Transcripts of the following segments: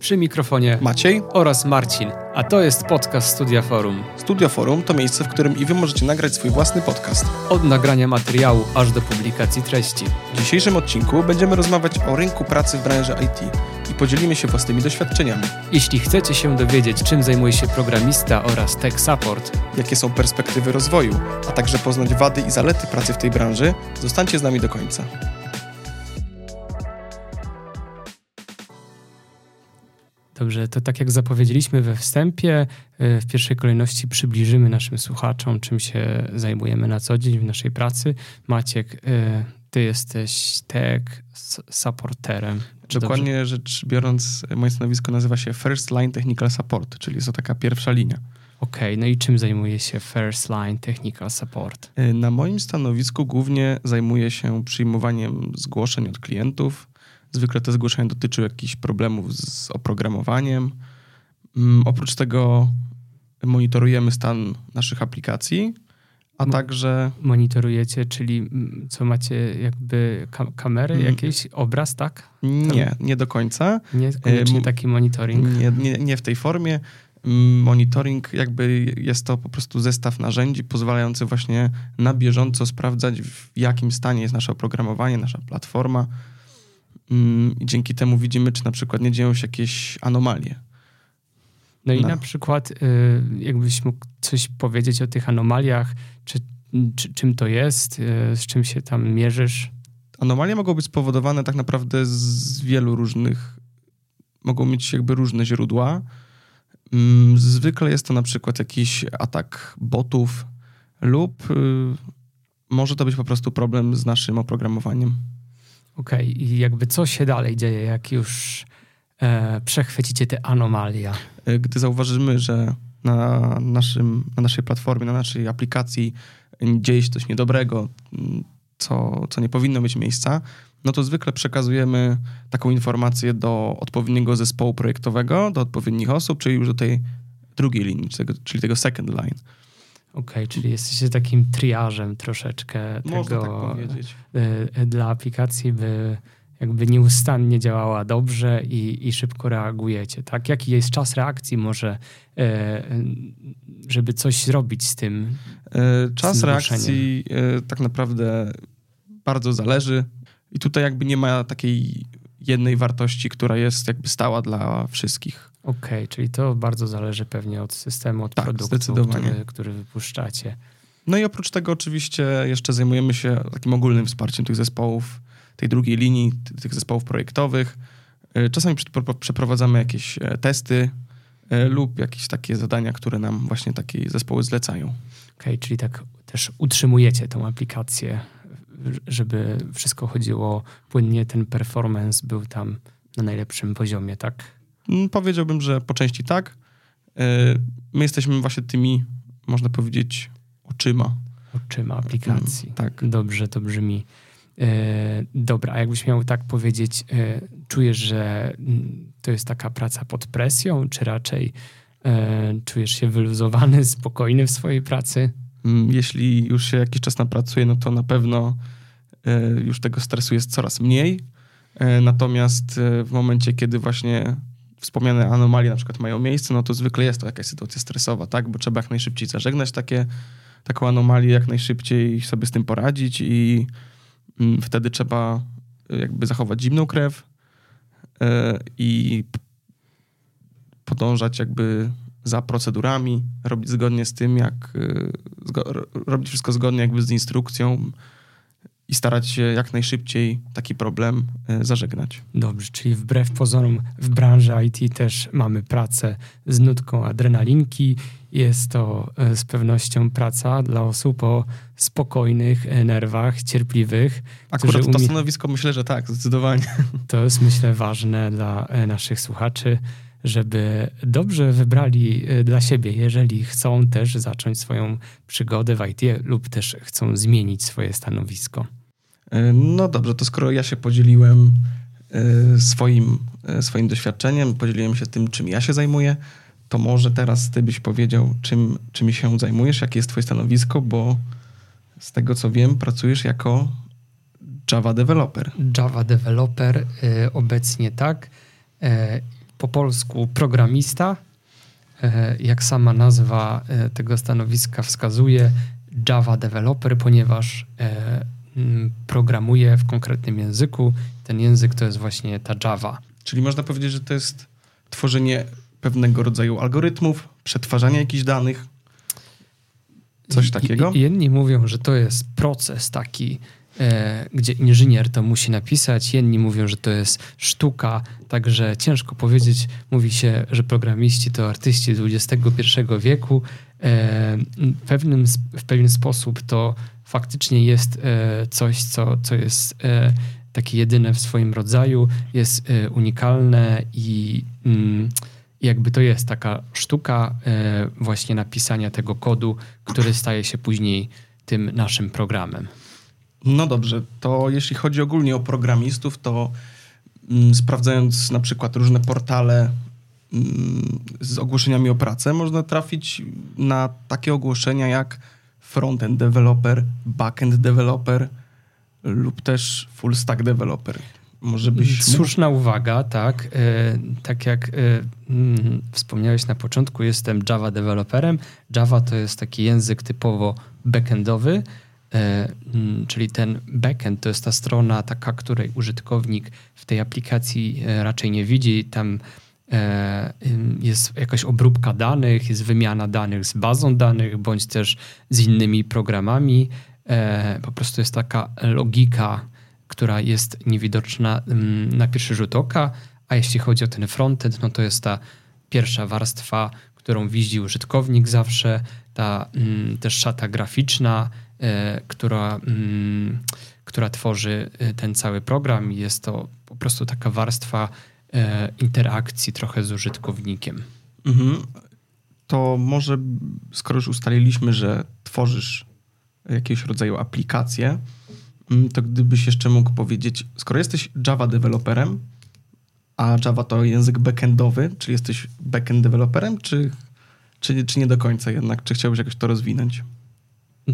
Przy mikrofonie Maciej oraz Marcin, a to jest podcast Studia Forum. Studio Forum to miejsce, w którym i wy możecie nagrać swój własny podcast. Od nagrania materiału aż do publikacji treści. W dzisiejszym odcinku będziemy rozmawiać o rynku pracy w branży IT i podzielimy się własnymi doświadczeniami. Jeśli chcecie się dowiedzieć, czym zajmuje się programista oraz tech support, Jakie są perspektywy rozwoju, a także poznać wady i zalety pracy w tej branży, zostańcie z nami do końca. Dobrze, to tak jak zapowiedzieliśmy we wstępie, y, w pierwszej kolejności przybliżymy naszym słuchaczom, czym się zajmujemy na co dzień w naszej pracy. Maciek, y, ty jesteś tech supporterem. Dokładnie rzecz biorąc, moje stanowisko nazywa się First Line Technical Support, czyli jest to taka pierwsza linia. dobrze? Okej, no i czym zajmuje się First Line Technical Support? Y, Na moim stanowisku głównie zajmuję się przyjmowaniem zgłoszeń od klientów. Zwykle te zgłoszenia dotyczą jakichś problemów z oprogramowaniem. Mm, Oprócz tego monitorujemy stan naszych aplikacji, a M- także Monitorujecie, czyli mm, co macie jakby ka- kamery, Mm. jakiś obraz, tak? nie, nie do końca. Nie koniecznie m- taki monitoring. Nie, nie, nie w tej formie. Monitoring jakby jest to po prostu zestaw narzędzi pozwalający właśnie na bieżąco sprawdzać, w jakim stanie jest nasze oprogramowanie, nasza platforma. Mm, I dzięki temu widzimy, czy na przykład nie dzieją się jakieś anomalie. No i No. na przykład, y, jakbyś mógł coś powiedzieć o tych anomaliach, czy, czy, czym to jest, y, z czym się tam mierzysz? Anomalie mogą być spowodowane tak naprawdę z wielu różnych, mogą mieć jakby różne źródła. Mm, Zwykle jest to na przykład jakiś atak botów lub y, może to być po prostu problem z naszym oprogramowaniem. Okej, i jakby co się dalej dzieje, jak już e, przechwycicie te anomalia? Y, Gdy zauważymy, że na, naszym, na naszej platformie, na naszej aplikacji dzieje się coś niedobrego, co, co nie powinno mieć miejsca, no to zwykle przekazujemy taką informację do odpowiedniego zespołu projektowego, do odpowiednich osób, czyli już do tej drugiej linii, czyli tego, czyli tego second line. Okej, czyli jesteście takim triażem troszeczkę Można tego tak powiedzieć. y, dla aplikacji, by jakby nieustannie działała dobrze i, i szybko reagujecie, tak? Jaki jest czas reakcji może, e, żeby coś zrobić z tym? E, Czas Z reakcji e, tak naprawdę bardzo zależy i tutaj jakby nie ma takiej jednej wartości, która jest jakby stała dla wszystkich. Okej, czyli to bardzo zależy pewnie od systemu, od Tak, produktu, który, który wypuszczacie. No i oprócz tego oczywiście jeszcze zajmujemy się takim ogólnym wsparciem tych zespołów, tej drugiej linii, ty- tych zespołów projektowych. E, Czasami prze- przeprowadzamy jakieś e, testy e, lub jakieś takie zadania, które nam właśnie takie zespoły zlecają. Okej, czyli tak też utrzymujecie tą aplikację, żeby wszystko chodziło płynnie, ten performance był tam na najlepszym poziomie, tak? Mm, Powiedziałbym, że po części tak. E, My jesteśmy właśnie tymi, można powiedzieć, oczyma. Oczyma aplikacji. Mm, tak. Dobrze to brzmi. E, dobra, a jakbyś miał tak powiedzieć, e, czujesz, że mm, to jest taka praca pod presją, czy raczej czujesz się wyluzowany, spokojny w swojej pracy? Jeśli już się jakiś czas napracuje, no to na pewno już tego stresu jest coraz mniej. Natomiast w momencie, kiedy właśnie wspomniane anomalie na przykład mają miejsce, no to zwykle jest to jakaś sytuacja stresowa, tak? Bo trzeba jak najszybciej zażegnać takie, taką anomalię, jak najszybciej sobie z tym poradzić i mm, wtedy trzeba e, jakby zachować zimną krew e, i podążać jakby za procedurami, robić zgodnie z tym, jak y, robić wszystko zgodnie jakby z instrukcją i starać się jak najszybciej taki problem y, zażegnać. Dobrze, czyli wbrew pozorom w branży IT też mamy pracę z nutką adrenalinki. Jest to e, z pewnością praca dla osób o spokojnych e, nerwach, cierpliwych. Akurat to umie- stanowisko myślę, że tak, zdecydowanie. To jest myślę ważne dla e, naszych słuchaczy, żeby dobrze wybrali e, dla siebie, jeżeli chcą też zacząć swoją przygodę w IT lub też chcą zmienić swoje stanowisko. Y, No dobrze, to skoro ja się podzieliłem y, swoim, y, swoim doświadczeniem, podzieliłem się tym, czym ja się zajmuję, to może teraz ty byś powiedział, czym, czym się zajmujesz, jakie jest twoje stanowisko, bo z tego co wiem, pracujesz jako Java developer. Java developer obecnie tak. Po polsku programista. E, jak sama nazwa e, tego stanowiska wskazuje, Java developer, ponieważ e, programuje w konkretnym języku. Ten język to jest właśnie ta Java. Czyli można powiedzieć, że to jest tworzenie pewnego rodzaju algorytmów, przetwarzanie jakichś danych. Coś takiego? Jedni mówią, że to jest proces taki, e, gdzie inżynier to musi napisać, inni mówią, że to jest sztuka, także ciężko powiedzieć. Mówi się, że programiści to artyści XXI wieku. E, pewnym, w pewien sposób to faktycznie jest e, coś, co, co jest e, takie jedyne w swoim rodzaju, jest e, unikalne i mm, jakby to jest taka sztuka właśnie napisania tego kodu, który staje się później tym naszym programem. No dobrze, to jeśli chodzi ogólnie o programistów, to mm, sprawdzając na przykład różne portale mm, z ogłoszeniami o pracę, można trafić na takie ogłoszenia jak frontend developer, backend developer lub też full stack developer. Może byś Słuszna uwaga, tak. E, tak jak e, mm, wspomniałeś na początku, jestem Java developerem. Java to jest taki język typowo backendowy, e, mm, czyli ten backend to jest ta strona taka, której użytkownik w tej aplikacji e, raczej nie widzi. Tam jest jakaś obróbka danych, jest wymiana danych z bazą danych, bądź też z innymi programami. E, po prostu jest taka logika, która jest niewidoczna na pierwszy rzut oka, a jeśli chodzi o ten frontend, no to jest ta pierwsza warstwa, którą widzi użytkownik zawsze, ta też szata graficzna, e, która, która tworzy ten cały program. Jest to po prostu taka warstwa e, interakcji trochę z użytkownikiem. Mhm. To może, skoro już ustaliliśmy, że tworzysz jakiegoś rodzaju aplikację, mm, to gdybyś jeszcze mógł powiedzieć, skoro jesteś Java deweloperem, a Java to język backendowy, czy jesteś backend deweloperem, czy, czy, czy nie do końca jednak? Czy chciałbyś jakoś to rozwinąć?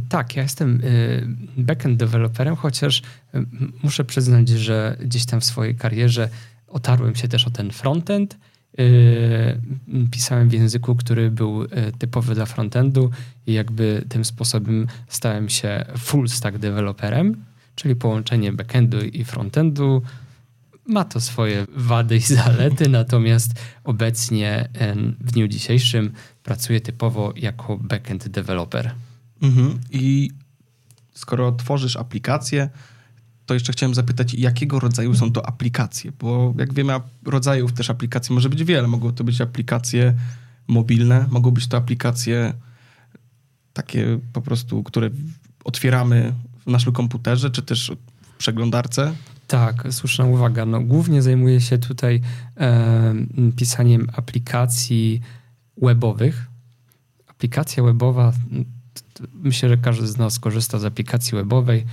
Tak, ja jestem y, backend deweloperem, chociaż y, muszę przyznać, że gdzieś tam w swojej karierze otarłem się też o ten frontend. Yy, pisałem w języku, który był yy, typowy dla frontendu i jakby tym sposobem stałem się full stack developerem, czyli połączenie backendu i frontendu. Ma to swoje wady i zalety, natomiast obecnie w dniu dzisiejszym pracuję typowo jako backend developer. Mhm. I skoro tworzysz aplikację, to jeszcze chciałem zapytać, jakiego rodzaju są to aplikacje? Bo jak wiemy, rodzajów też aplikacji może być wiele. Mogą to być aplikacje mobilne, mogą być to aplikacje takie po prostu, które otwieramy w naszym komputerze, czy też w przeglądarce. Tak, słuszna uwaga. No, głównie zajmuję się tutaj e, pisaniem aplikacji webowych. Aplikacja webowa, myślę, że każdy z nas korzysta z aplikacji webowej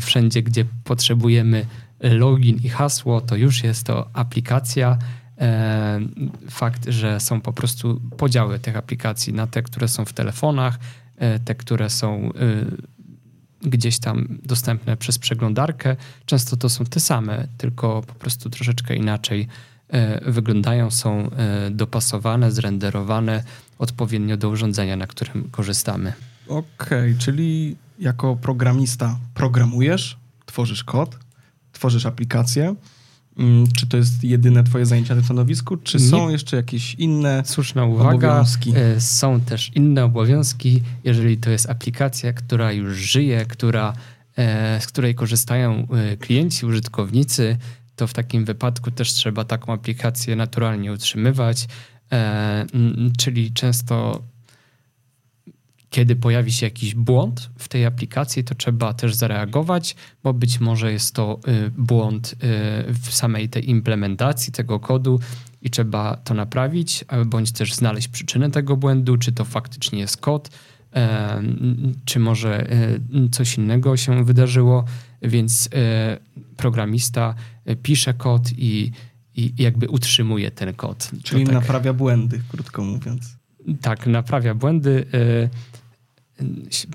wszędzie, gdzie potrzebujemy login i hasło, to już jest to aplikacja. E, fakt, że są po prostu podziały tych aplikacji na te, które są w telefonach, e, te, które są gdzieś tam dostępne przez przeglądarkę. Często to są te same, tylko po prostu troszeczkę inaczej wyglądają, są dopasowane, zrenderowane odpowiednio do urządzenia, na którym korzystamy. Okej, okay, czyli jako programista programujesz, tworzysz kod, tworzysz aplikację. Mm, czy to jest jedyne twoje zajęcie na tym stanowisku, czy Nie. są jeszcze jakieś inne Słuszna uwaga. obowiązki? E, są też inne obowiązki, jeżeli to jest aplikacja, która już żyje, która, e, z której korzystają e, klienci, użytkownicy, to w takim wypadku też trzeba taką aplikację naturalnie utrzymywać, czyli często kiedy pojawi się jakiś błąd w tej aplikacji, to trzeba też zareagować, bo być może jest to y, błąd y, w samej tej implementacji tego kodu i trzeba to naprawić, bądź też znaleźć przyczynę tego błędu, czy to faktycznie jest kod, czy może y, coś innego się wydarzyło, więc programista pisze kod i, i jakby utrzymuje ten kod. Czyli tak, naprawia błędy, krótko mówiąc. Tak, naprawia błędy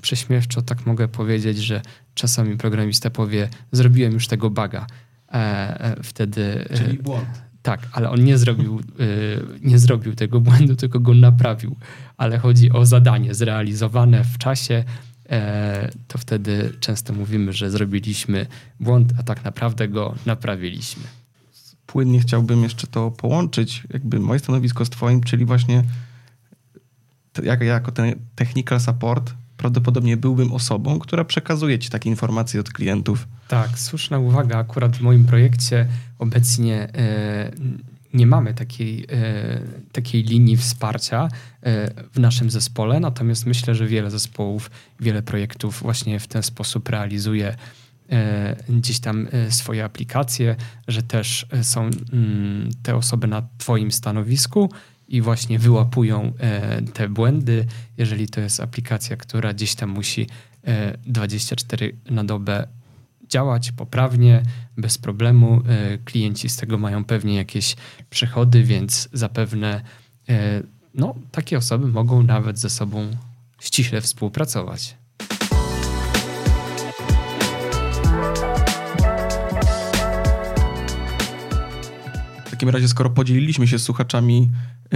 prześmiewczo tak mogę powiedzieć, że czasami programista powie, zrobiłem już tego baga. E, e, wtedy... Czyli błąd. Tak, ale on nie zrobił, nie zrobił tego błędu, tylko go naprawił. Ale chodzi o zadanie zrealizowane w czasie, to wtedy często mówimy, że zrobiliśmy błąd, a tak naprawdę go naprawiliśmy. Płynnie chciałbym jeszcze to połączyć, jakby moje stanowisko z twoim, czyli właśnie jak, jako ten technical support prawdopodobnie byłbym osobą, która przekazuje ci takie informacje od klientów. Tak, słuszna uwaga. Akurat w moim projekcie obecnie e, nie mamy takiej, e, takiej linii wsparcia e, w naszym zespole, natomiast myślę, że wiele zespołów, wiele projektów właśnie w ten sposób realizuje gdzieś tam swoje aplikacje, że też są mm, te osoby na Twoim stanowisku i właśnie wyłapują e, te błędy. Jeżeli to jest aplikacja, która gdzieś tam musi 24 e, na dobę działać poprawnie, bez problemu. E, klienci z tego mają pewnie jakieś przychody, więc zapewne no, takie osoby mogą nawet ze sobą ściśle współpracować. W takim razie, skoro podzieliliśmy się z słuchaczami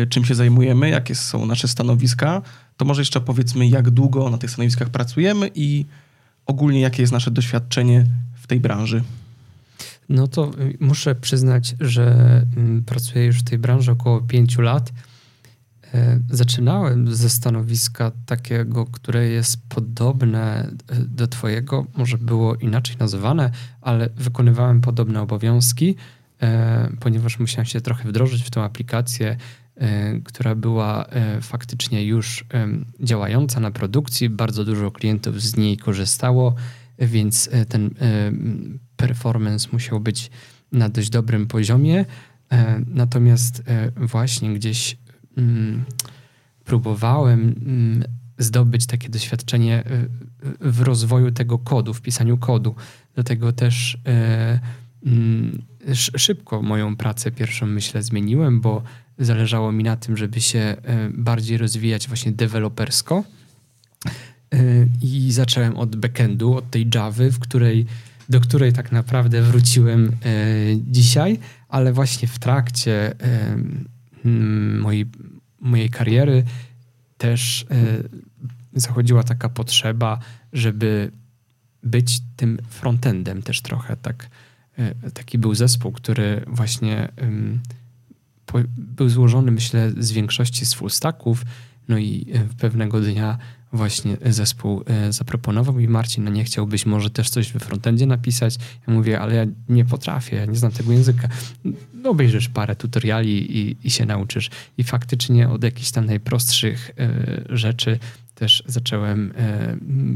czym się zajmujemy, jakie są nasze stanowiska, to może jeszcze powiedzmy, jak długo na tych stanowiskach pracujemy i ogólnie jakie jest nasze doświadczenie w tej branży. No to y, muszę przyznać, że mm, pracuję już w tej branży około pięciu lat. E, zaczynałem ze stanowiska takiego, które jest podobne y, do Twojego, może było inaczej nazywane, ale wykonywałem podobne obowiązki, e, ponieważ musiałem się trochę wdrożyć w tą aplikację, E, która była e, faktycznie już działająca na produkcji. Bardzo dużo klientów z niej korzystało, więc e, ten performance musiał być na dość dobrym poziomie. Natomiast właśnie gdzieś mm, próbowałem mm, zdobyć takie doświadczenie w rozwoju tego kodu, w pisaniu kodu. Dlatego też mm, szybko moją pracę pierwszą, myślę, zmieniłem, bo zależało mi na tym, żeby się e, bardziej rozwijać właśnie dewelopersko. E, I zacząłem od backendu, od tej Javy, w której, do której tak naprawdę wróciłem e, dzisiaj, ale właśnie w trakcie mojej, mojej kariery też zachodziła taka potrzeba, żeby być tym frontendem też trochę tak. Taki był zespół, który właśnie był złożony, myślę, z większości z full stacków, no i e, pewnego dnia właśnie zespół e, zaproponował mi Marcin, no nie chciałbyś może też coś we frontendzie napisać? Ja mówię, ale ja nie potrafię, ja nie znam tego języka. No obejrzysz parę tutoriali i, i się nauczysz. I faktycznie od jakichś tam najprostszych e, rzeczy też zacząłem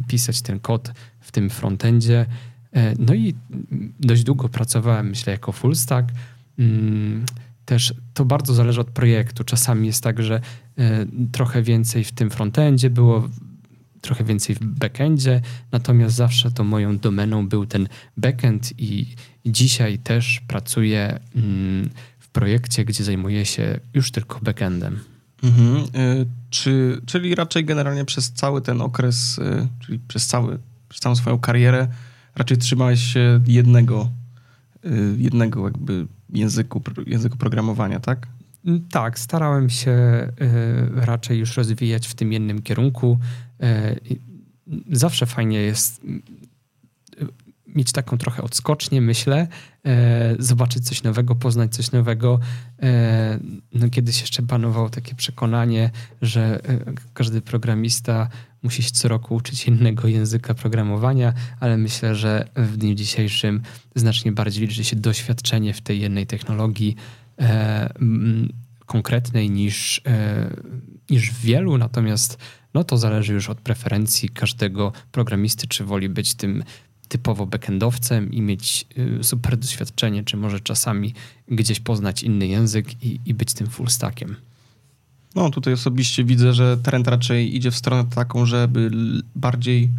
pisać ten kod w tym frontendzie. No i dość długo pracowałem, myślę, jako full stack. Mm, też to bardzo zależy od projektu. Czasami jest tak, że y, trochę więcej w tym frontendzie było, trochę więcej w backendzie, natomiast zawsze to moją domeną był ten backend i, dzisiaj też pracuję y, w projekcie, gdzie zajmuję się już tylko backendem. Mhm. Y, czy, czyli raczej generalnie przez cały ten okres, y, czyli przez, cały, przez całą swoją karierę, raczej trzymałeś się jednego, jednego jakby języku, języku programowania, tak? Mm, tak, starałem się y, raczej już rozwijać w tym jednym kierunku. Y, zawsze fajnie jest y, mieć taką trochę odskocznię, myślę, zobaczyć coś nowego, poznać coś nowego. No, kiedyś jeszcze panowało takie przekonanie, że każdy programista musi się co roku uczyć innego języka programowania, ale myślę, że w dniu dzisiejszym znacznie bardziej liczy się doświadczenie w tej jednej technologii e, konkretnej niż, e, niż wielu, natomiast no to zależy już od preferencji każdego programisty, czy woli być tym typowo backendowcem i mieć y, super doświadczenie, czy może czasami gdzieś poznać inny język i, i być tym full stackiem. No tutaj osobiście widzę, że trend raczej idzie w stronę taką, żeby bardziej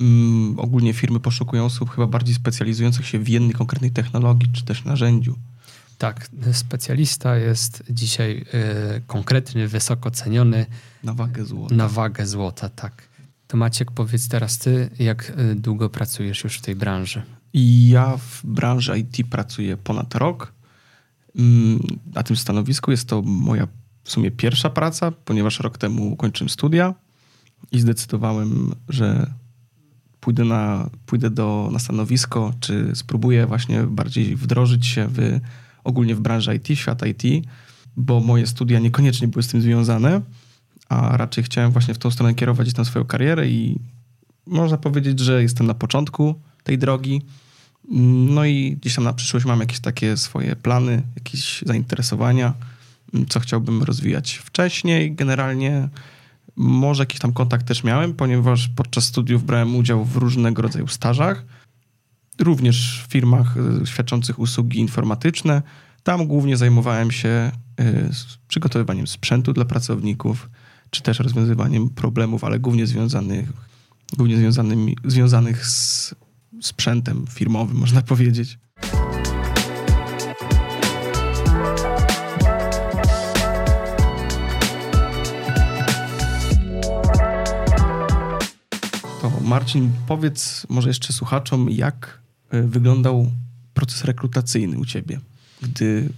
mm, ogólnie firmy poszukują osób chyba bardziej specjalizujących się w jednej konkretnej technologii czy też narzędziu. Tak, specjalista jest dzisiaj y, konkretny, wysoko ceniony. Na wagę złota. Na wagę złota, tak. To Maciek, powiedz teraz ty, jak y, długo pracujesz już w tej branży? Ja w branży IT pracuję ponad rok. mm, na tym stanowisku. Jest to moja w sumie pierwsza praca, ponieważ rok temu kończyłem studia i zdecydowałem, że pójdę na, pójdę do, na stanowisko, czy spróbuję właśnie bardziej wdrożyć się w, ogólnie w branży IT, świat IT, bo moje studia niekoniecznie były z tym związane, a raczej chciałem właśnie w tą stronę kierować tam swoją karierę i można powiedzieć, że jestem na początku tej drogi. No i gdzieś tam na przyszłość mam jakieś takie swoje plany, jakieś zainteresowania, co chciałbym rozwijać wcześniej. Generalnie może jakiś tam kontakt też miałem, ponieważ podczas studiów brałem udział w różnego rodzaju stażach, również w firmach e, świadczących usługi informatyczne. Tam głównie zajmowałem się e, przygotowywaniem sprzętu dla pracowników, czy też rozwiązywaniem problemów, ale głównie związanych, głównie związanych z sprzętem firmowym, można powiedzieć. Marcin, powiedz może jeszcze słuchaczom, jak e, wyglądał proces rekrutacyjny u ciebie, gdy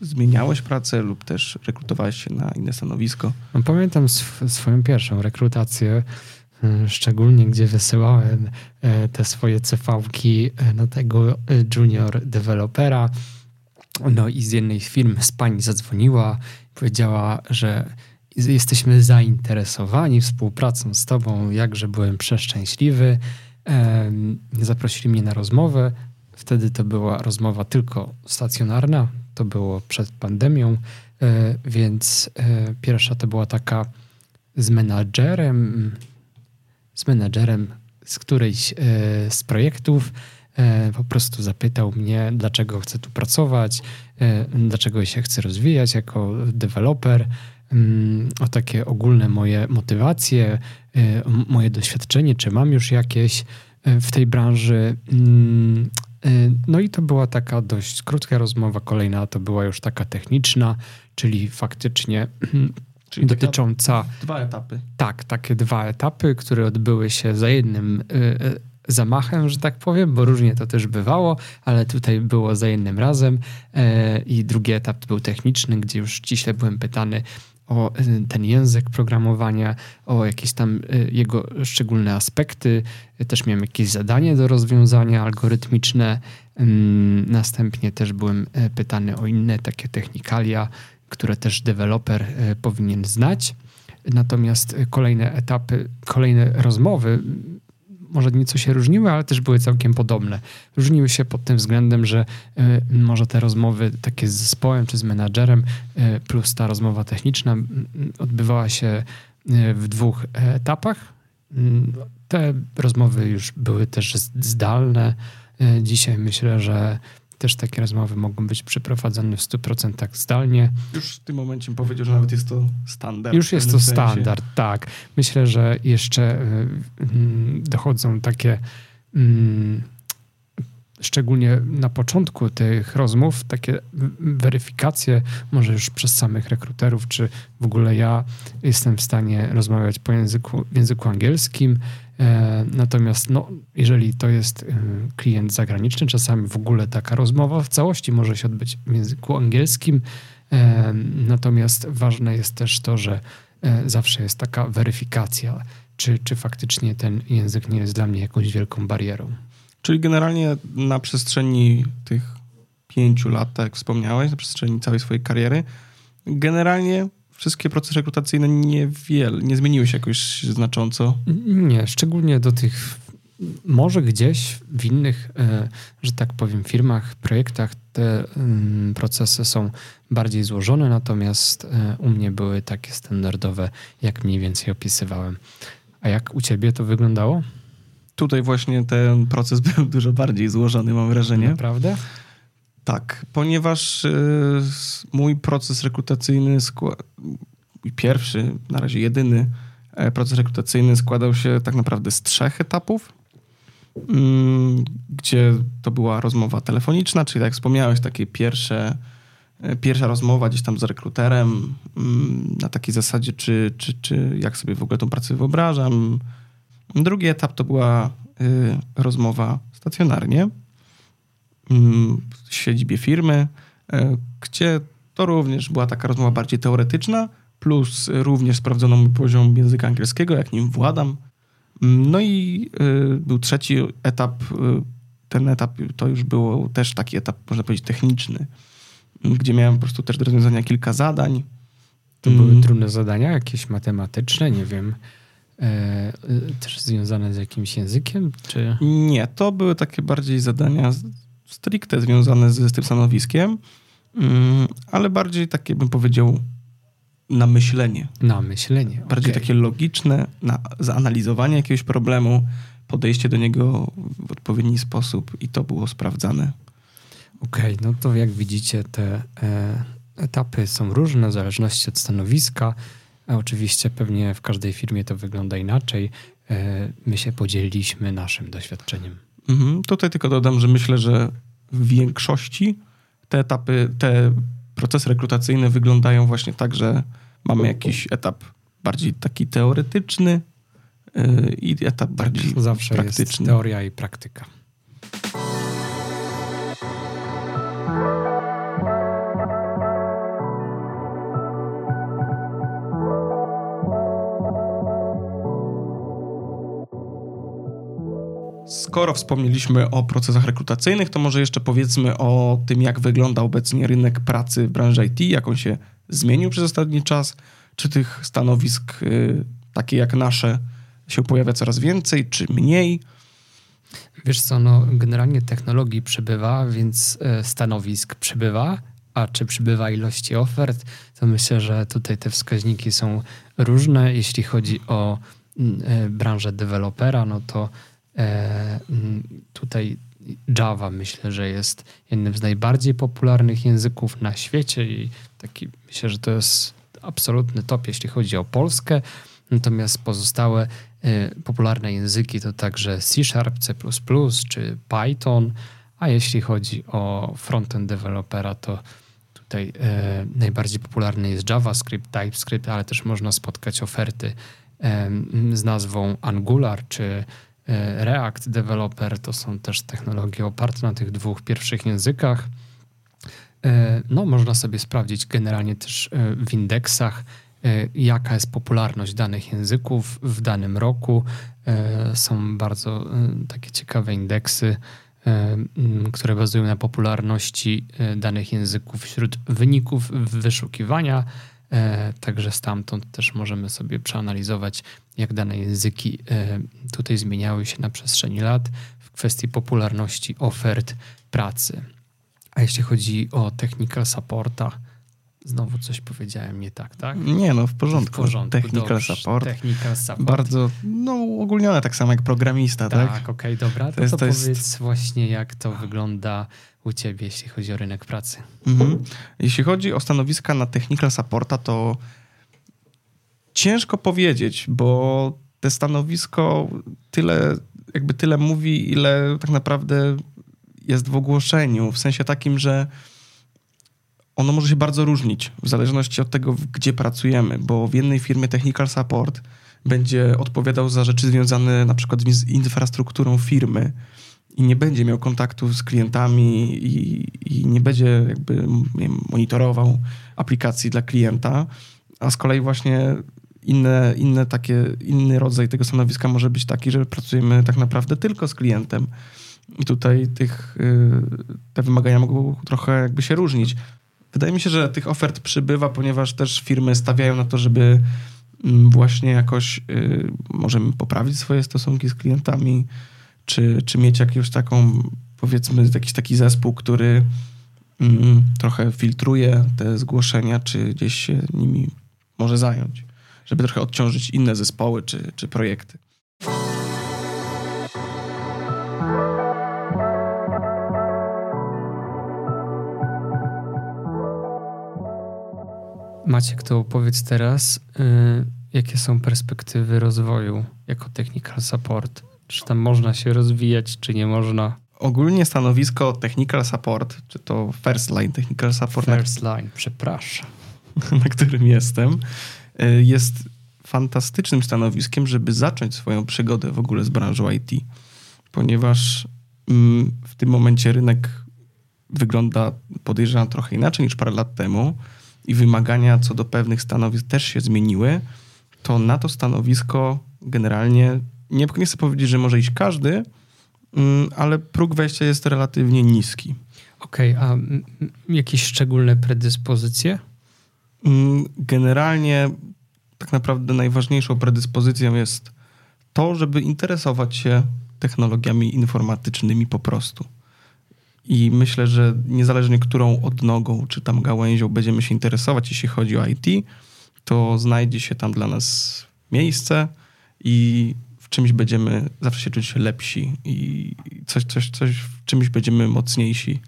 zmieniałeś pracę lub też rekrutowałeś się na inne stanowisko? No, pamiętam sw swoją pierwszą rekrutację, y, szczególnie gdzie wysyłałem y, te swoje CV-ki y, na tego junior dewelopera. No i z jednej firmy z pani zadzwoniła, powiedziała, że jesteśmy zainteresowani współpracą z tobą, jakże byłem przeszczęśliwy. Zaprosili mnie na rozmowę. Wtedy to była rozmowa tylko stacjonarna, to było przed pandemią, e, więc e, pierwsza to była taka z menadżerem, z menadżerem z którejś e, z projektów. Po prostu zapytał mnie, dlaczego chcę tu pracować, dlaczego się chcę rozwijać jako deweloper, o takie ogólne moje motywacje, moje doświadczenie, czy mam już jakieś w tej branży. Mm, Y, no i to była taka dość krótka rozmowa. Kolejna to była już taka techniczna, czyli faktycznie czyli dotycząca. Dwa etapy. Tak, takie dwa etapy, które odbyły się za jednym y, y, zamachem, że tak powiem, bo różnie to też bywało, ale tutaj było za jednym razem. I drugi etap był techniczny, gdzie już ściśle byłem pytany o y, ten język programowania, o jakieś tam y, jego szczególne aspekty. Też miałem jakieś zadanie do rozwiązania algorytmiczne. Następnie też byłem e, pytany o inne takie technikalia, które też deweloper powinien znać. Natomiast kolejne etapy, kolejne rozmowy może nieco się różniły, ale też były całkiem podobne. Różniły się pod tym względem, że y, może te rozmowy takie z zespołem czy z menadżerem, y, plus ta rozmowa techniczna odbywała się y, w dwóch etapach. Te rozmowy już były też zdalne. Dzisiaj myślę, że też takie rozmowy mogą być przeprowadzone w 100% zdalnie. Już w tym momencie powiedział, że nawet jest to standard. Już jest to sensie. standard, tak. Myślę, że jeszcze y, mm, dochodzą takie mm, szczególnie na początku tych rozmów, takie weryfikacje, może już przez samych rekruterów, czy w ogóle ja jestem w stanie rozmawiać po języku, w języku angielskim, E, natomiast no, jeżeli to jest e, klient zagraniczny, czasami w ogóle taka rozmowa w całości może się odbyć w języku angielskim. E, natomiast ważne jest też to, że zawsze jest taka weryfikacja, czy, czy faktycznie ten język nie jest dla mnie jakąś wielką barierą. Czyli generalnie na przestrzeni tych pięciu lat, tak jak wspomniałeś, na przestrzeni całej swojej kariery, generalnie wszystkie procesy rekrutacyjne niewiele, nie zmieniły się jakoś znacząco. Nie, szczególnie do tych, może gdzieś w innych, e, że tak powiem, firmach, projektach te mm, procesy są bardziej złożone, natomiast e, u mnie były takie standardowe, jak mniej więcej opisywałem. A jak u ciebie to wyglądało? Tutaj właśnie ten proces był dużo bardziej złożony, mam wrażenie. Naprawdę? Tak, ponieważ y, mój proces rekrutacyjny, pierwszy, na razie jedyny e, proces rekrutacyjny składał się tak naprawdę z trzech etapów, mm, gdzie to była rozmowa telefoniczna, czyli tak jak wspomniałeś, takie pierwsze, e, pierwsza rozmowa gdzieś tam z rekruterem mm, na takiej zasadzie, czy, czy, czy jak sobie w ogóle tą pracę wyobrażam. Drugi etap to była y, rozmowa stacjonarnie, w siedzibie firmy, e, gdzie to również była taka rozmowa bardziej teoretyczna, plus również sprawdzono mój poziom języka angielskiego, jak nim władam. No i y, był trzeci etap. Y, ten etap to już był też taki etap, można powiedzieć, techniczny, gdzie miałem po prostu też do rozwiązania kilka zadań. To były mm. trudne zadania, jakieś matematyczne, nie wiem, e, też związane z jakimś językiem, czy... Nie, to były takie bardziej zadania stricte związane z, z tym stanowiskiem, mm, ale bardziej takie, bym powiedział, na myślenie. Na myślenie. Bardziej okay. takie logiczne, na zanalizowanie jakiegoś problemu, podejście do niego w odpowiedni sposób i to było sprawdzane. Okej, okay, no to jak widzicie, te e, etapy są różne w zależności od stanowiska. A oczywiście pewnie w każdej firmie to wygląda inaczej. E, my się podzieliliśmy naszym doświadczeniem. Mhm. Tutaj tylko dodam, że myślę, że w większości te etapy, te procesy rekrutacyjne wyglądają właśnie tak, że mamy jakiś etap bardziej taki teoretyczny yy, i etap bardziej zawsze praktyczny. Jest teoria i praktyka. Skoro wspomnieliśmy o procesach rekrutacyjnych, to może jeszcze powiedzmy o tym, jak wygląda obecnie rynek pracy w branży IT, jak on się zmienił przez ostatni czas, czy tych stanowisk y, takie jak nasze się pojawia coraz więcej, czy mniej. Wiesz co, no generalnie technologii przybywa, więc e, stanowisk przybywa, a czy przybywa ilości ofert, to myślę, że tutaj te wskaźniki są różne. Jeśli chodzi o e, branżę dewelopera, no to mm, tutaj Java myślę, że jest jednym z najbardziej popularnych języków na świecie i taki myślę, że to jest absolutny top, jeśli chodzi o Polskę. Natomiast pozostałe e, popularne języki to także C Sharp, C czy Python, a jeśli chodzi o frontend dewelopera, to tutaj e, najbardziej popularny jest JavaScript, TypeScript, ale też można spotkać oferty e, z nazwą Angular czy E, React Developer to są też technologie oparte na tych dwóch pierwszych językach. E, no, można sobie sprawdzić generalnie też e, w indeksach, jaka jest popularność danych języków w danym roku. Są bardzo takie ciekawe indeksy, które bazują na popularności danych języków wśród wyników wyszukiwania. Także stamtąd też możemy sobie przeanalizować jak dane języki e, tutaj zmieniały się na przestrzeni lat w kwestii popularności ofert pracy. A jeśli chodzi o technical supporta, znowu coś powiedziałem nie tak, tak? Nie, no w porządku. W porządku technical dobrze. support. Technical support. Bardzo no, ogólnione, tak samo jak programista, tak? Tak, okej, okay, dobra. To, to, jest, to, to powiedz jest... właśnie, jak to wygląda u ciebie, jeśli chodzi o rynek pracy. Mhm. Jeśli chodzi o stanowiska na technical supporta, to ciężko powiedzieć, bo te stanowisko tyle, jakby tyle mówi, ile tak naprawdę jest w ogłoszeniu. W sensie takim, że ono może się bardzo różnić w zależności od tego, gdzie pracujemy, bo w jednej firmie technical support będzie odpowiadał za rzeczy związane na przykład z infrastrukturą firmy i nie będzie miał kontaktu z klientami i, i nie będzie jakby wiem, monitorował aplikacji dla klienta, a z kolei właśnie inne, inne takie, inny rodzaj tego stanowiska może być taki, że pracujemy tak naprawdę tylko z klientem. I tutaj tych, y, te wymagania mogą trochę jakby się różnić. Wydaje mi się, że tych ofert przybywa, ponieważ też firmy stawiają na to, żeby mm, właśnie jakoś y, możemy poprawić swoje stosunki z klientami, czy, czy mieć jakąś taką, powiedzmy, jakiś taki zespół, który mm, trochę filtruje te zgłoszenia, czy gdzieś się nimi może zająć żeby trochę odciążyć inne zespoły czy, czy projekty. Maciek, to powiedz teraz, yy, jakie są perspektywy rozwoju jako technical support? Czy tam można się rozwijać, czy nie można? Ogólnie stanowisko technical support, czy to first line technical support. First line, przepraszam. Na którym jestem, Y, jest fantastycznym stanowiskiem, żeby zacząć swoją przygodę w ogóle z branżą IT, ponieważ mm, w tym momencie rynek wygląda, podejrzewam, trochę inaczej niż parę lat temu i wymagania co do pewnych stanowisk też się zmieniły, to na to stanowisko generalnie nie, nie chcę powiedzieć, że może iść każdy, mm, ale próg wejścia jest relatywnie niski. Okej, okay, a jakieś szczególne predyspozycje? Mm, generalnie tak naprawdę najważniejszą predyspozycją jest to, żeby interesować się technologiami informatycznymi po prostu. I myślę, że niezależnie którą odnogą czy tam gałęzią będziemy się interesować, jeśli chodzi o IT, to znajdzie się tam dla nas miejsce i w czymś będziemy zawsze się czuć lepsi i coś, coś, coś w czymś będziemy mocniejsi.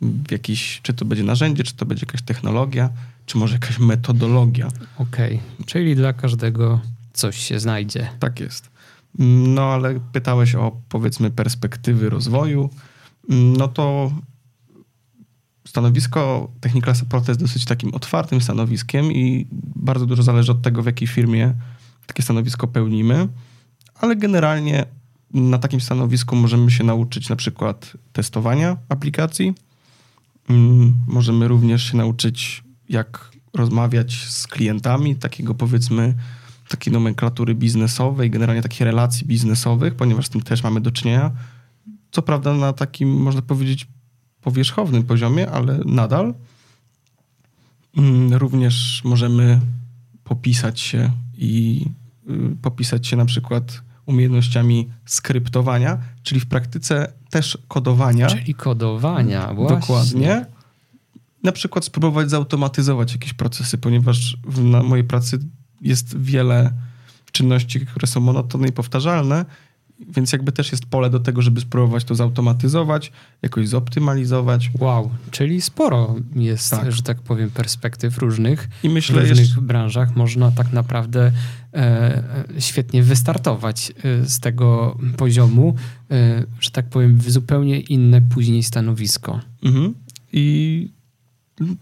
W jakiś, czy to będzie narzędzie, czy to będzie jakaś technologia, czy może jakaś metodologia. Okej, okay. czyli dla każdego coś się znajdzie. Tak jest. No ale pytałeś o powiedzmy perspektywy rozwoju. No to stanowisko Technical Support jest dosyć takim otwartym stanowiskiem i bardzo dużo zależy od tego, w jakiej firmie takie stanowisko pełnimy, ale generalnie na takim stanowisku możemy się nauczyć na przykład testowania aplikacji. Mm, możemy również się nauczyć, jak rozmawiać z klientami, takiego powiedzmy, takiej nomenklatury biznesowej, generalnie takich relacji biznesowych, ponieważ z tym też mamy do czynienia. Co prawda na takim, można powiedzieć, powierzchownym poziomie, ale nadal. Mm, również możemy popisać się i y, popisać się na przykład umiejętnościami skryptowania, czyli w praktyce też kodowania. Czyli kodowania, właśnie. Dokładnie. Na przykład spróbować zautomatyzować jakieś procesy, ponieważ w mojej pracy jest wiele czynności, które są monotonne i powtarzalne więc jakby też jest pole do tego, żeby spróbować to zautomatyzować, jakoś zoptymalizować. Wow, czyli sporo jest, tak. że tak powiem, perspektyw różnych. I myślę, w różnych jeszcze... branżach można tak naprawdę e, świetnie wystartować e, z tego poziomu, e, że tak powiem, w zupełnie inne później stanowisko. Mhm. I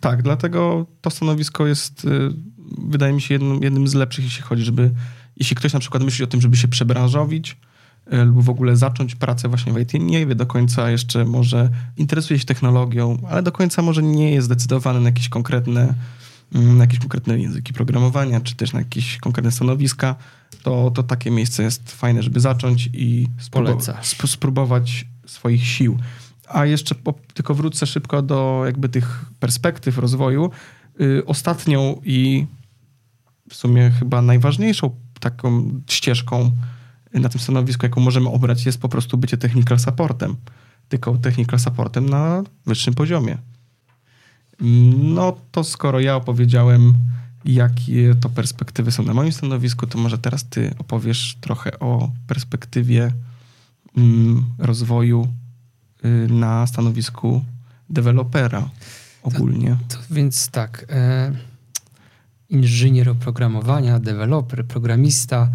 tak, dlatego to stanowisko jest, e, wydaje mi się, jednym, jednym z lepszych, jeśli chodzi, żeby, jeśli ktoś na przykład myśli o tym, żeby się przebranżowić, E, lub w ogóle zacząć pracę właśnie w IT, nie wie do końca jeszcze, może interesuje się technologią, ale do końca może nie jest zdecydowany na jakieś konkretne, mm, na jakieś konkretne języki programowania, czy też na jakieś konkretne stanowiska, to, to takie miejsce jest fajne, żeby zacząć i sprób- spróbować swoich sił. A jeszcze po, tylko wrócę szybko do jakby tych perspektyw rozwoju. Yy, ostatnią i w sumie chyba najważniejszą taką ścieżką na tym stanowisku, jaką możemy obrać, jest po prostu bycie technical supportem. Tylko technical supportem na wyższym poziomie. No to skoro ja opowiedziałem, jakie to perspektywy są na moim stanowisku, to może teraz ty opowiesz trochę o perspektywie mm, rozwoju y, na stanowisku dewelopera ogólnie. To, to więc tak, e, inżynier oprogramowania, deweloper, programista,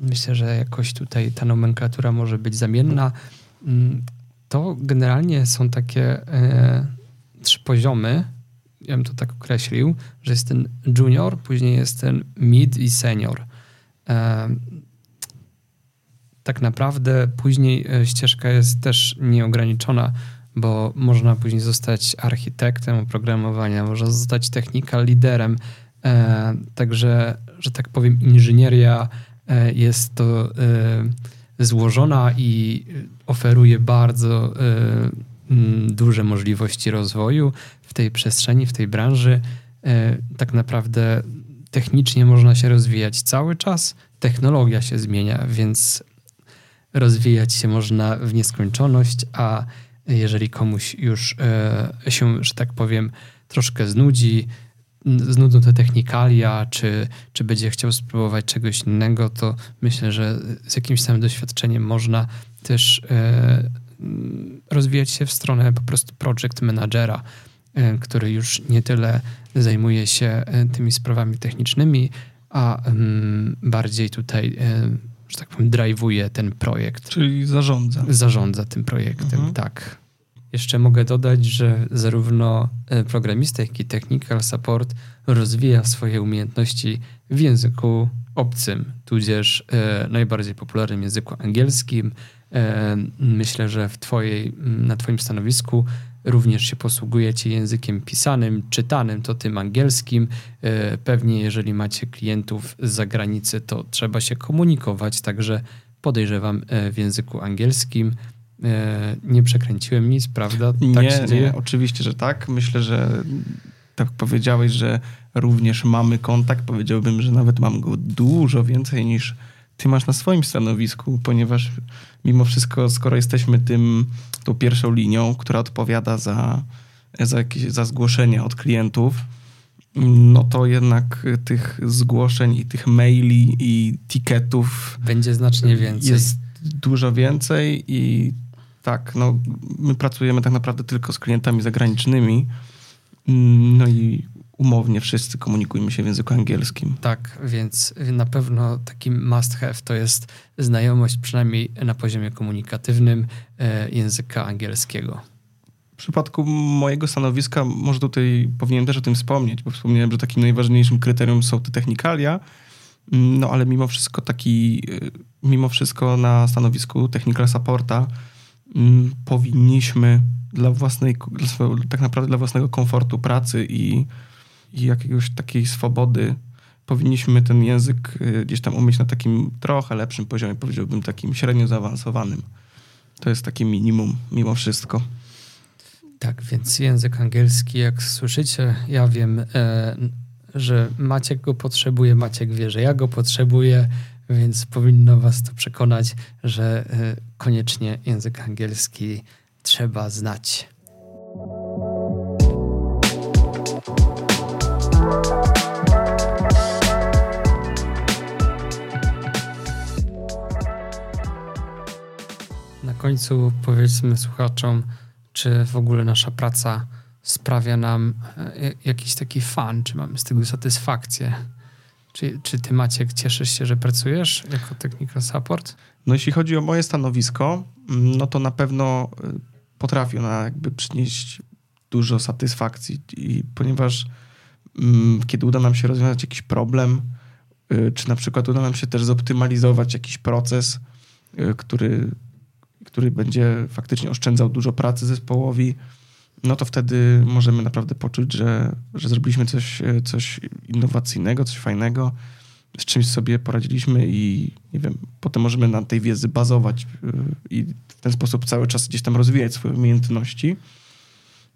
myślę, że jakoś tutaj ta nomenklatura może być zamienna. Mm, to generalnie są takie e, trzy poziomy. Ja bym to tak określił, że jest ten junior, później jest ten mid i senior. E, tak naprawdę później e, ścieżka jest też nieograniczona, bo można później zostać architektem oprogramowania, można zostać technika liderem. E, także, że tak powiem, inżynieria E, jest to e, złożona i oferuje bardzo duże możliwości rozwoju w tej przestrzeni, w tej branży. Tak naprawdę technicznie można się rozwijać cały czas, technologia się zmienia, więc rozwijać się można w nieskończoność, a jeżeli komuś już się, że tak powiem, troszkę znudzi, znudzą te technikalia, czy, czy będzie chciał spróbować czegoś innego, to myślę, że z jakimś samym doświadczeniem można też e, rozwijać się w stronę po prostu project managera, e, który już nie tyle zajmuje się e, tymi sprawami technicznymi, a m, bardziej tutaj, że tak powiem, drive'uje ten projekt. Czyli zarządza. Zarządza tym projektem, mhm. tak. Jeszcze mogę dodać, że zarówno e, programista, jak i technical support rozwija swoje umiejętności w języku obcym, tudzież e, najbardziej popularnym języku angielskim, Myślę, że w twojej, na Twoim stanowisku również się posługujecie językiem pisanym, czytanym, to tym angielskim. Pewnie, jeżeli macie klientów z zagranicy, to trzeba się komunikować, także podejrzewam w języku angielskim. Nie przekręciłem nic, prawda? Tak nie, nie, oczywiście, że tak. Myślę, że tak powiedziałeś, że również mamy kontakt. Powiedziałbym, że nawet mam go dużo więcej niż ty masz na swoim stanowisku, ponieważ mimo wszystko, skoro jesteśmy tym, tą pierwszą linią, która odpowiada za, za, jakieś, za zgłoszenia od klientów, no to jednak tych zgłoszeń i tych maili i ticketów będzie znacznie więcej. Jest dużo więcej i tak, no my pracujemy tak naprawdę tylko z klientami zagranicznymi. No i umownie wszyscy komunikujemy się w języku angielskim. Tak, więc na pewno takim must have to jest znajomość przynajmniej na poziomie komunikatywnym e, języka angielskiego. W przypadku mojego stanowiska, może tutaj powinienem też o tym wspomnieć, bo wspomniałem, że takim najważniejszym kryterium są te technikalia, no ale mimo wszystko taki, e, mimo wszystko na stanowisku technical supporta mm, powinniśmy dla własnej, tak naprawdę dla własnego komfortu pracy i i jakiegoś takiej swobody powinniśmy ten język y, gdzieś tam umieć na takim trochę lepszym poziomie, powiedziałbym takim średnio zaawansowanym. To jest takie minimum mimo wszystko. Tak, więc język angielski, jak słyszycie, ja wiem, e, że Maciek go potrzebuje, Maciek wie, że ja go potrzebuję, więc powinno was to przekonać, że e, koniecznie język angielski trzeba znać. Na końcu powiedzmy słuchaczom, czy w ogóle nasza praca sprawia nam e, jakiś taki fan, czy mamy z tego satysfakcję. Czy, czy ty, Maciek, cieszysz się, że pracujesz jako technical support? No jeśli chodzi o moje stanowisko, mm, no to na pewno e, potrafi ona jakby przynieść dużo satysfakcji, i ponieważ mm, kiedy uda nam się rozwiązać jakiś problem, y, czy na przykład uda nam się też zoptymalizować jakiś proces, y, który który będzie faktycznie oszczędzał dużo pracy zespołowi, no to wtedy możemy naprawdę poczuć, że, że zrobiliśmy coś, coś innowacyjnego, coś fajnego, z czymś sobie poradziliśmy i nie wiem, potem możemy na tej wiedzy bazować y, i w ten sposób cały czas gdzieś tam rozwijać swoje umiejętności.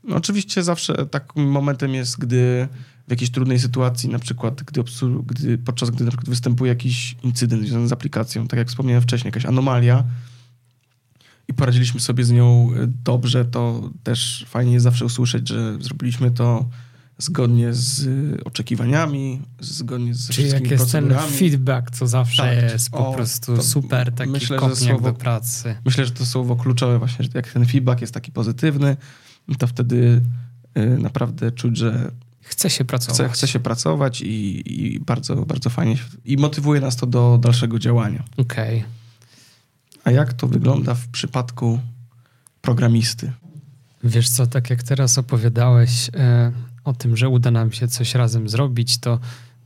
No oczywiście zawsze takim momentem jest, gdy w jakiejś trudnej sytuacji, na przykład gdy, gdy podczas gdy na przykład występuje jakiś incydent związany z aplikacją, tak jak wspomniałem wcześniej, jakaś anomalia, i poradziliśmy sobie z nią e, dobrze, to też fajnie jest zawsze usłyszeć, że zrobiliśmy to zgodnie z oczekiwaniami, zgodnie z Czyli wszystkimi jak jest ten feedback, co zawsze tak, jest po o, prostu super taki myślę, słowo, do pracy. Myślę, że to słowo kluczowe właśnie, że jak ten feedback jest taki pozytywny, to wtedy y, naprawdę czuć, że chce się pracować. Chce, chce się pracować i, i, bardzo, bardzo fajnie i motywuje nas to do dalszego działania. Okej. Okay. A jak to wygląda w przypadku programisty? Wiesz co, tak jak teraz opowiadałeś e, o tym, że uda nam się coś razem zrobić, to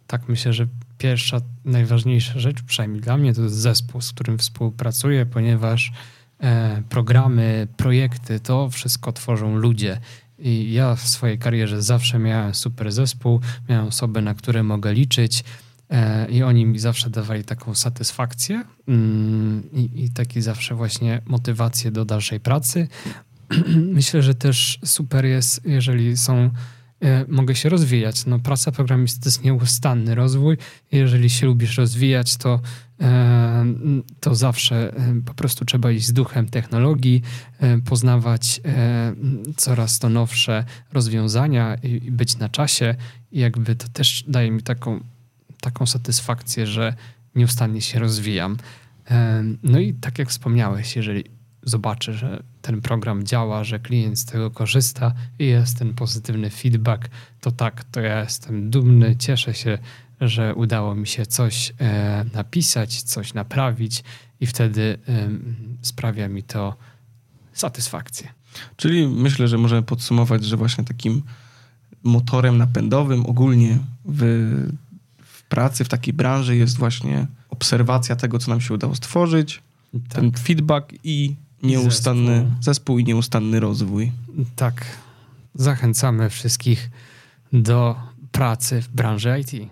tak myślę, że pierwsza, najważniejsza rzecz, przynajmniej dla mnie, to jest zespół, z którym współpracuję, ponieważ e, programy, projekty, to wszystko tworzą ludzie. I ja w swojej karierze zawsze miałem super zespół, miałem osoby, na które mogę liczyć. E, I oni mi zawsze dawali taką satysfakcję mm, i, i taki zawsze właśnie motywację do dalszej pracy. Myślę, że też super jest, jeżeli są e, mogę się rozwijać. No, praca programisty to jest nieustanny rozwój. Jeżeli się lubisz rozwijać, to, e, to zawsze po prostu trzeba iść z duchem technologii, poznawać coraz to nowsze rozwiązania i być na czasie. I jakby to też daje mi taką taką satysfakcję, że nieustannie się rozwijam. No i tak jak wspomniałeś, jeżeli zobaczę, że ten program działa, że klient z tego korzysta i jest ten pozytywny feedback, to tak, to ja jestem dumny, cieszę się, że udało mi się coś e, napisać, coś naprawić i wtedy sprawia mi to satysfakcję. Czyli myślę, że możemy podsumować, że właśnie takim motorem napędowym ogólnie w pracy w takiej branży jest właśnie obserwacja tego, co nam się udało stworzyć, tak. ten feedback i nieustanny zespół. zespół i nieustanny rozwój. Tak. Zachęcamy wszystkich do pracy w branży IT.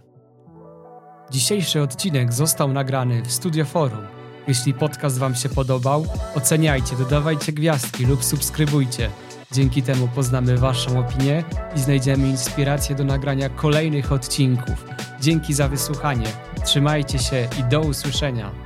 Dzisiejszy odcinek został nagrany w Studio Forum. Jeśli podcast Wam się podobał, oceniajcie, dodawajcie gwiazdki lub subskrybujcie. Dzięki temu poznamy Waszą opinię i znajdziemy inspirację do nagrania kolejnych odcinków. Dzięki za wysłuchanie. Trzymajcie się i do usłyszenia.